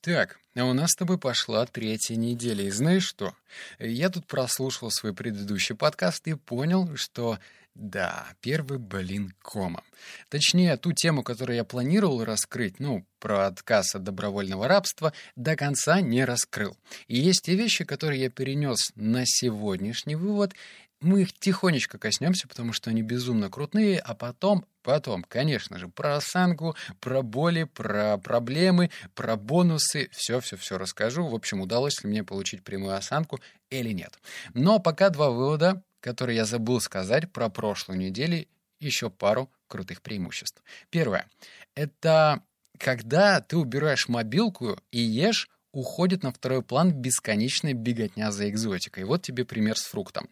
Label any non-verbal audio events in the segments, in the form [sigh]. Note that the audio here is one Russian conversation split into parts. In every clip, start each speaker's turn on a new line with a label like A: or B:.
A: Так, а у нас с тобой пошла третья неделя. И знаешь что? Я тут прослушал свой предыдущий подкаст и понял, что да, первый, блин, кома. Точнее, ту тему, которую я планировал раскрыть, ну, про отказ от добровольного рабства, до конца не раскрыл. И есть те вещи, которые я перенес на сегодняшний вывод, мы их тихонечко коснемся, потому что они безумно крутые, а потом, потом, конечно же, про осанку, про боли, про проблемы, про бонусы, все-все-все расскажу. В общем, удалось ли мне получить прямую осанку или нет. Но пока два вывода, которые я забыл сказать про прошлую неделю, еще пару крутых преимуществ. Первое. Это когда ты убираешь мобилку и ешь, уходит на второй план бесконечная беготня за экзотикой. Вот тебе пример с фруктом.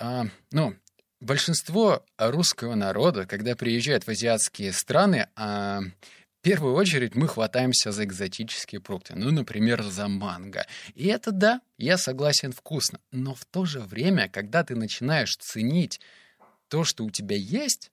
A: А, ну, большинство русского народа, когда приезжает в азиатские страны, а, в первую очередь мы хватаемся за экзотические фрукты, ну, например, за манго. И это, да, я согласен, вкусно. Но в то же время, когда ты начинаешь ценить то, что у тебя есть,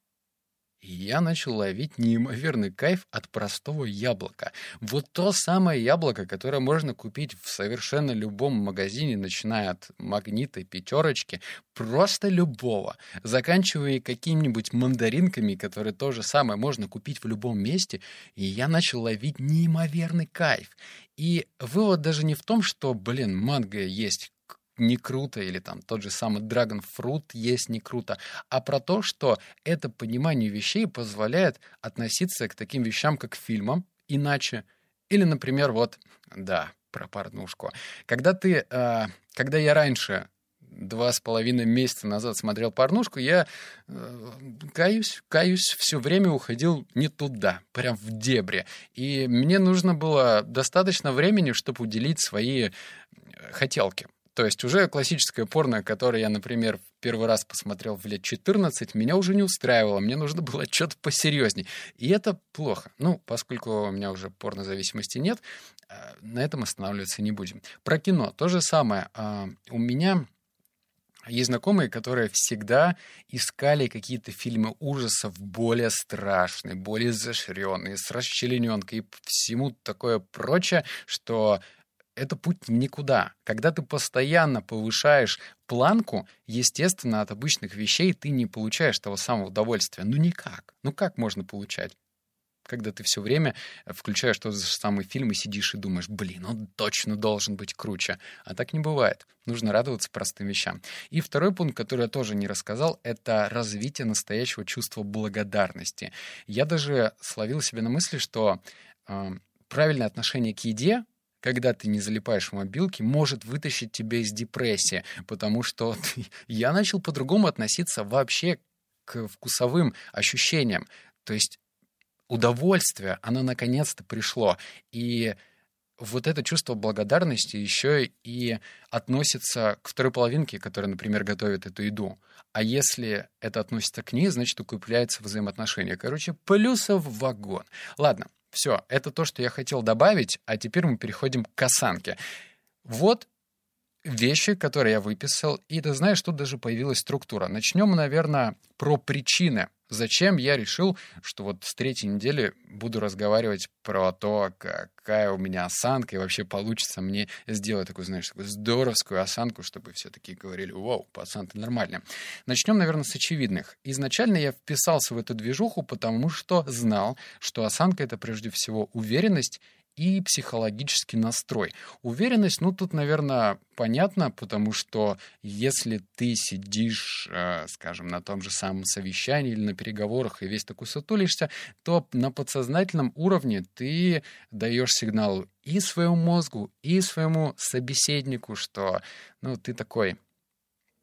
A: я начал ловить неимоверный кайф от простого яблока. Вот то самое яблоко, которое можно купить в совершенно любом магазине, начиная от магнита, пятерочки, просто любого, заканчивая какими-нибудь мандаринками, которые то же самое можно купить в любом месте, и я начал ловить неимоверный кайф. И вывод даже не в том, что, блин, манго есть не круто, или там тот же самый Dragon Fruit есть не круто, а про то, что это понимание вещей позволяет относиться к таким вещам, как фильмам, иначе. Или, например, вот, да, про порнушку. Когда ты, э, когда я раньше два с половиной месяца назад смотрел порнушку, я, э, каюсь, каюсь, все время уходил не туда, прям в дебри. И мне нужно было достаточно времени, чтобы уделить свои э, хотелки. То есть уже классическое порно, которое я, например, первый раз посмотрел в лет 14, меня уже не устраивало, мне нужно было что-то посерьезней. И это плохо. Ну, поскольку у меня уже порнозависимости нет, э, на этом останавливаться не будем. Про кино то же самое. А, у меня есть знакомые, которые всегда искали какие-то фильмы ужасов более страшные, более изощренные, с расчлененкой и всему такое прочее, что это путь никуда. Когда ты постоянно повышаешь планку, естественно, от обычных вещей ты не получаешь того самого удовольствия. Ну никак. Ну как можно получать? Когда ты все время включаешь тот же самый фильм и сидишь и думаешь, блин, он точно должен быть круче. А так не бывает. Нужно радоваться простым вещам. И второй пункт, который я тоже не рассказал, это развитие настоящего чувства благодарности. Я даже словил себя на мысли, что э, правильное отношение к еде когда ты не залипаешь в мобилке, может вытащить тебя из депрессии, потому что [laughs] я начал по-другому относиться вообще к вкусовым ощущениям. То есть удовольствие, оно наконец-то пришло. И вот это чувство благодарности еще и относится к второй половинке, которая, например, готовит эту еду. А если это относится к ней, значит, укрепляется взаимоотношения. Короче, плюсов вагон. Ладно, все, это то, что я хотел добавить, а теперь мы переходим к осанке. Вот вещи, которые я выписал, и ты знаешь, тут даже появилась структура. Начнем, наверное, про причины Зачем я решил, что вот с третьей недели буду разговаривать про то, какая у меня осанка, и вообще получится мне сделать такую, знаешь, такую здоровскую осанку, чтобы все таки говорили, вау, пацан, ты нормальный. Начнем, наверное, с очевидных. Изначально я вписался в эту движуху, потому что знал, что осанка — это прежде всего уверенность и психологический настрой. Уверенность, ну, тут, наверное, понятно, потому что если ты сидишь, э, скажем, на том же самом совещании или на переговорах и весь такой сутулишься, то на подсознательном уровне ты даешь сигнал и своему мозгу, и своему собеседнику, что, ну, ты такой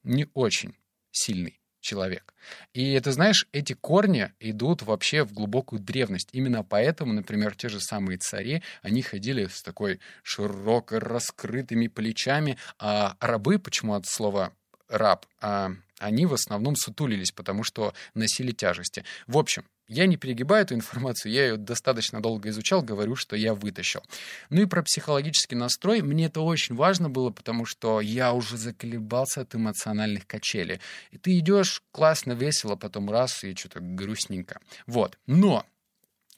A: не очень сильный человек. И это, знаешь, эти корни идут вообще в глубокую древность. Именно поэтому, например, те же самые цари, они ходили с такой широко раскрытыми плечами, а рабы, почему от слова раб, а они в основном сутулились, потому что носили тяжести. В общем, я не перегибаю эту информацию, я ее достаточно долго изучал, говорю, что я вытащил. Ну и про психологический настрой. Мне это очень важно было, потому что я уже заколебался от эмоциональных качелей. И ты идешь классно, весело, потом раз, и что-то грустненько. Вот. Но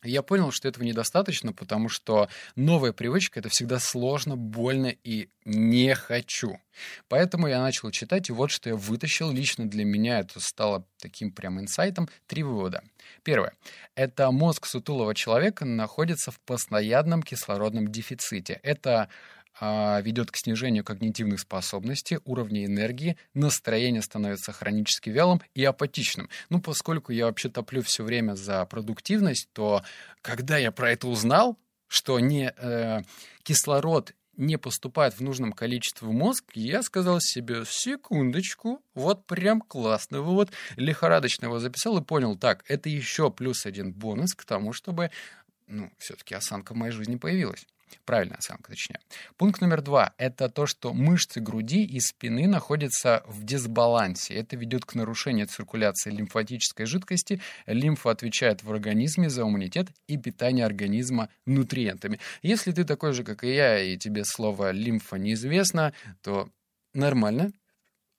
A: я понял, что этого недостаточно, потому что новая привычка — это всегда сложно, больно и не хочу. Поэтому я начал читать, и вот что я вытащил. Лично для меня это стало таким прям инсайтом. Три вывода. Первое. Это мозг сутулого человека находится в постоянном кислородном дефиците. Это ведет к снижению когнитивных способностей, уровня энергии, настроение становится хронически вялым и апатичным. Ну, поскольку я вообще топлю все время за продуктивность, то когда я про это узнал, что не э, кислород не поступает в нужном количестве в мозг, я сказал себе, секундочку, вот прям классный вывод, лихорадочно его записал и понял, так, это еще плюс один бонус к тому, чтобы, ну, все-таки осанка в моей жизни появилась. Правильная оценка, точнее. Пункт номер два — это то, что мышцы груди и спины находятся в дисбалансе. Это ведет к нарушению циркуляции лимфатической жидкости. Лимфа отвечает в организме за иммунитет и питание организма нутриентами. Если ты такой же, как и я, и тебе слово «лимфа» неизвестно, то нормально,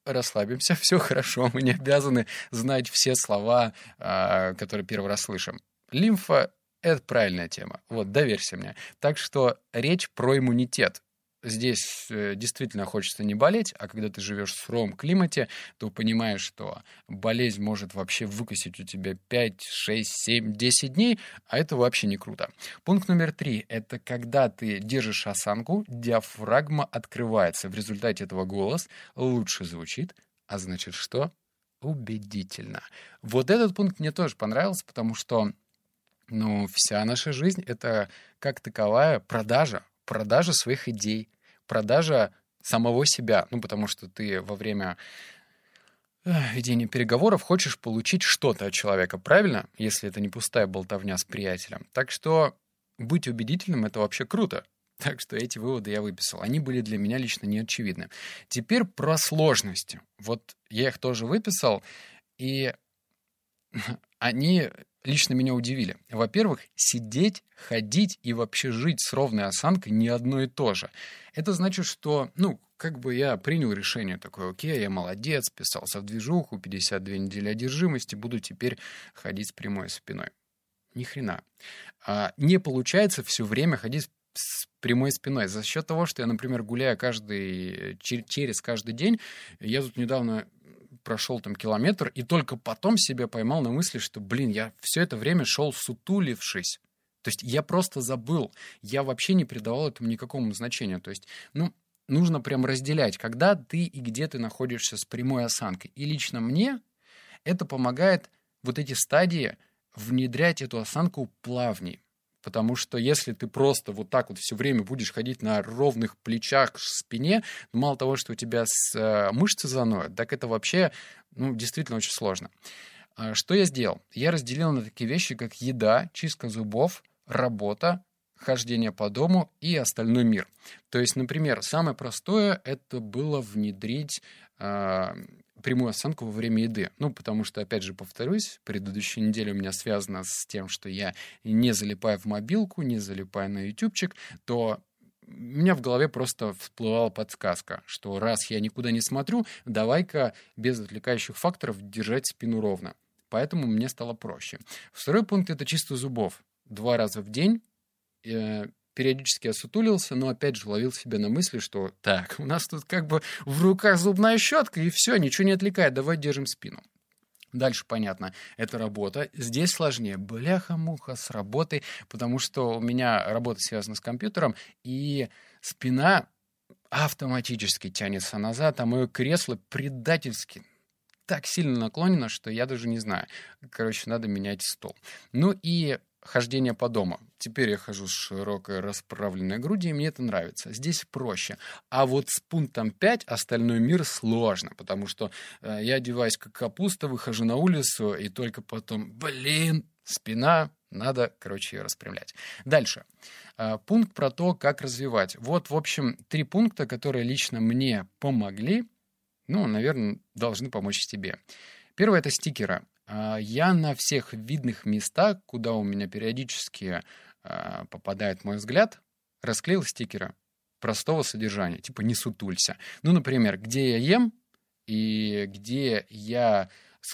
A: расслабимся, [laughs] все хорошо, мы не обязаны знать все слова, а, которые первый раз слышим. Лимфа это правильная тема. Вот, доверься мне. Так что речь про иммунитет. Здесь э, действительно хочется не болеть, а когда ты живешь в суровом климате, то понимаешь, что болезнь может вообще выкосить у тебя 5, 6, 7, 10 дней, а это вообще не круто. Пункт номер три — это когда ты держишь осанку, диафрагма открывается. В результате этого голос лучше звучит, а значит что? Убедительно. Вот этот пункт мне тоже понравился, потому что ну, вся наша жизнь — это как таковая продажа, продажа своих идей, продажа самого себя. Ну, потому что ты во время э, ведения переговоров хочешь получить что-то от человека, правильно? Если это не пустая болтовня с приятелем. Так что быть убедительным — это вообще круто. [laughs] Так что эти выводы я выписал. Они были для меня лично неочевидны. Теперь про сложности. Вот я их тоже выписал, и [laughs] они лично меня удивили. Во-первых, сидеть, ходить и вообще жить с ровной осанкой не одно и то же. Это значит, что, ну, как бы я принял решение такое, окей, я молодец, писался в движуху, 52 недели одержимости, буду теперь ходить с прямой спиной. Ни хрена. А, не получается все время ходить с прямой спиной. За счет того, что я, например, гуляю каждый, через каждый день, я тут недавно прошел там километр, и только потом себя поймал на мысли, что, блин, я все это время шел сутулившись. То есть я просто забыл, я вообще не придавал этому никакому значению. То есть, ну, нужно прям разделять, когда ты и где ты находишься с прямой осанкой. И лично мне это помогает вот эти стадии внедрять эту осанку плавней. Потому что если ты просто вот так вот все время будешь ходить на ровных плечах, спине, ну, мало того, что у тебя э, мышцы заноют, так это вообще, ну, действительно очень сложно. А что я сделал? Я разделил на такие вещи, как еда, чистка зубов, работа, хождение по дому и остальной мир. То есть, например, самое простое это было внедрить э, прямую осанку во время еды. Ну, потому что, опять же, повторюсь, предыдущая неделя у меня связана с тем, что я не залипаю в мобилку, не залипаю на ютубчик, то у меня в голове просто всплывала подсказка, что раз я никуда не смотрю, давай-ка без отвлекающих факторов держать спину ровно. Поэтому мне стало проще. Второй пункт — это чисто зубов. Два раза в день э, периодически осутулился, но опять же ловил себя на мысли, что так, у нас тут как бы в руках зубная щетка, и все, ничего не отвлекает, давай держим спину. Дальше понятно, это работа. Здесь сложнее. Бляха-муха с работой, потому что у меня работа связана с компьютером, и спина автоматически тянется назад, а мое кресло предательски так сильно наклонено, что я даже не знаю. Короче, надо менять стол. Ну и хождение по дому. Теперь я хожу с широкой расправленной грудью, и мне это нравится. Здесь проще. А вот с пунктом 5 остальной мир сложно, потому что э, я одеваюсь как капуста, выхожу на улицу, и только потом, блин, спина, надо, короче, ее распрямлять. Дальше. Э, пункт про то, как развивать. Вот, в общем, три пункта, которые лично мне помогли, ну, наверное, должны помочь тебе. Первое — это стикеры. А, я на всех видных местах, куда у меня периодически а, попадает мой взгляд, расклеил стикеры простого содержания, типа «не сутулься». Ну, например, где я ем и где я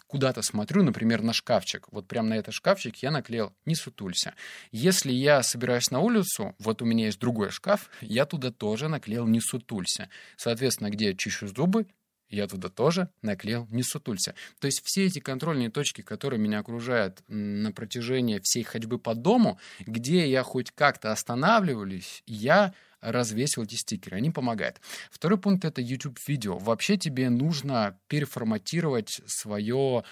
A: куда-то смотрю, например, на шкафчик, вот прямо на этот шкафчик я наклеил «не сутулься». Если я собираюсь на улицу, вот у меня есть другой шкаф, [laughs] я туда тоже наклеил «не сутулься». Соответственно, где я чищу зубы, я туда тоже наклеил «не сутулься». То есть все эти контрольные точки, которые меня окружают на протяжении всей ходьбы по дому, где я хоть как-то останавливаюсь, я развесил эти стикеры. Они помогают. Второй пункт — это YouTube-видео. Вообще тебе нужно переформатировать свое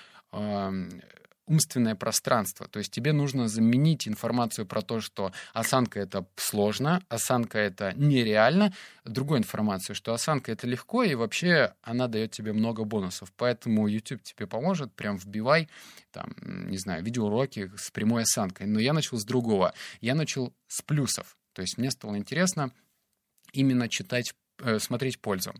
A: умственное пространство. То есть тебе нужно заменить информацию про то, что осанка — это сложно, осанка — это нереально, другой информацию, что осанка — это легко, и вообще она дает тебе много бонусов. Поэтому YouTube тебе поможет, прям вбивай, там, не знаю, видеоуроки с прямой осанкой. Но я начал с другого. Я начал с плюсов. То есть мне стало интересно именно читать э, смотреть пользу.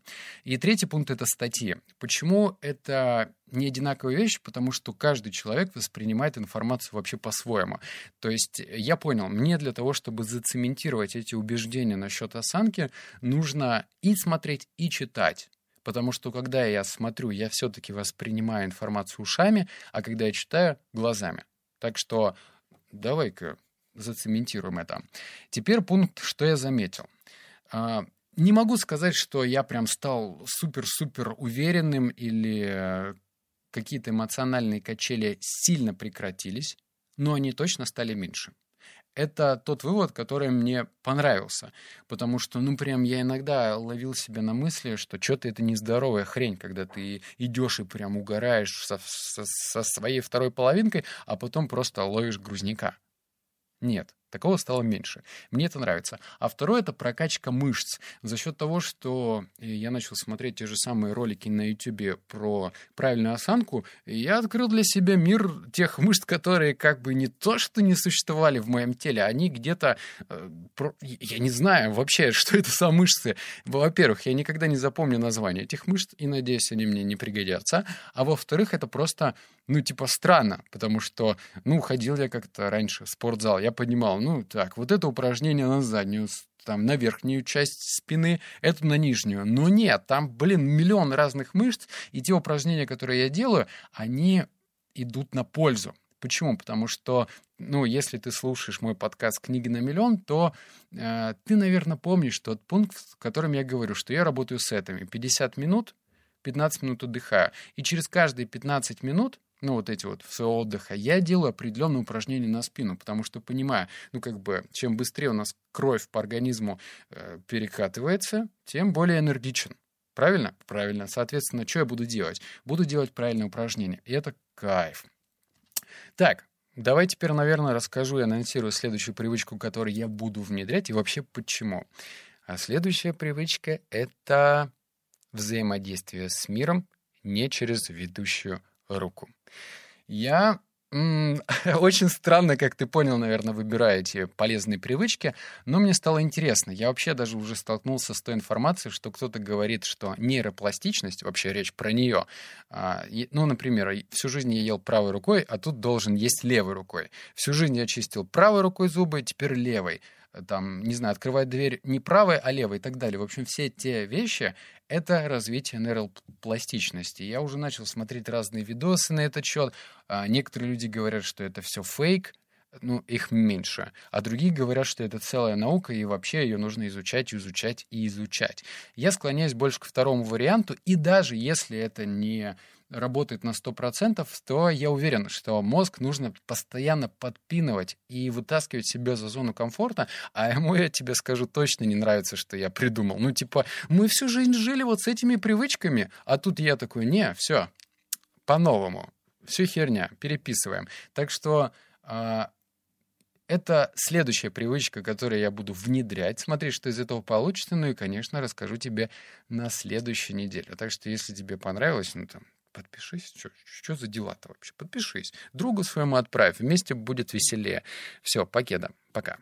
A: И третий пункт — это статьи. Почему это не одинаковая вещь? Потому что каждый человек воспринимает информацию вообще по-своему. То есть я понял, мне для того, чтобы зацементировать эти убеждения насчет осанки, нужно и смотреть, и читать. Потому что когда я смотрю, я все-таки воспринимаю информацию ушами, а когда я читаю — глазами. Так что давай-ка зацементируем это. Теперь пункт, что я заметил. А, не могу сказать, что я прям стал супер-супер уверенным или какие-то эмоциональные качели сильно прекратились, но они точно стали меньше. Это тот вывод, который мне понравился, потому что, ну, прям я иногда ловил себя на мысли, что что-то это нездоровая хрень, когда ты идешь и прям угораешь со, со, со своей второй половинкой, а потом просто ловишь грузняка. Нет, такого стало меньше. Мне это нравится. А второе — это прокачка мышц. За счет того, что я начал смотреть те же самые ролики на YouTube про правильную осанку, я открыл для себя мир тех мышц, которые как бы не то, что не существовали в моем теле, они где-то... Э, я не знаю вообще, [laughs] что это за мышцы. Во-первых, я никогда не запомню название этих мышц, и, надеюсь, они мне не пригодятся. А во-вторых, это просто ну, типа, странно, потому что, ну, ходил я как-то раньше в спортзал, я понимал, ну, так, вот это упражнение на заднюю, там, на верхнюю часть спины, это на нижнюю. Но нет, там, блин, миллион разных мышц, и те упражнения, которые я делаю, они идут на пользу. Почему? Потому что, ну, если ты слушаешь мой подкаст «Книги на миллион», то э, ты, наверное, помнишь тот пункт, в котором я говорю, что я работаю с этими 50 минут, 15 минут отдыхаю. И через каждые 15 минут ну, вот эти вот своего отдыха, я делаю определенные упражнения на спину, потому что понимаю, ну, как бы, чем быстрее у нас кровь по организму э, перекатывается, тем более энергичен. Правильно? Правильно. Соответственно, что я буду делать? Буду делать правильные упражнения. И это кайф. Так, давай теперь, наверное, расскажу и анонсирую следующую привычку, которую я буду внедрять, и вообще почему. А следующая привычка — это взаимодействие с миром не через ведущую руку. Я [laughs] очень странно, как ты понял, наверное, выбираю эти полезные привычки, но мне стало интересно. Я вообще даже уже столкнулся с той информацией, что кто-то говорит, что нейропластичность, вообще речь про нее, а, ну, например, всю жизнь я ел правой рукой, а тут должен есть левой рукой. Всю жизнь я чистил правой рукой зубы, теперь левой там, не знаю, открывать дверь не правой, а левой и так далее. В общем, все те вещи — это развитие нейропластичности. Я уже начал смотреть разные видосы на этот счет. А, некоторые люди говорят, что это все фейк, ну, их меньше. А другие говорят, что это целая наука, и вообще ее нужно изучать, изучать и изучать. Я склоняюсь больше к второму варианту, и даже если это не работает на 100%, то я уверен, что мозг нужно постоянно подпинывать и вытаскивать себя за зону комфорта, а ему, я тебе скажу, точно не нравится, что я придумал. Ну, типа, мы всю жизнь жили вот с этими привычками, а тут я такой, не, все, по-новому, все херня, переписываем. Так что а, это следующая привычка, которую я буду внедрять. Смотри, что из этого получится. Ну и, конечно, расскажу тебе на следующей неделе. Так что, если тебе понравилось, ну там, Подпишись. Что за дела-то вообще? Подпишись. Другу своему отправь. Вместе будет веселее. Все, покеда. Пока.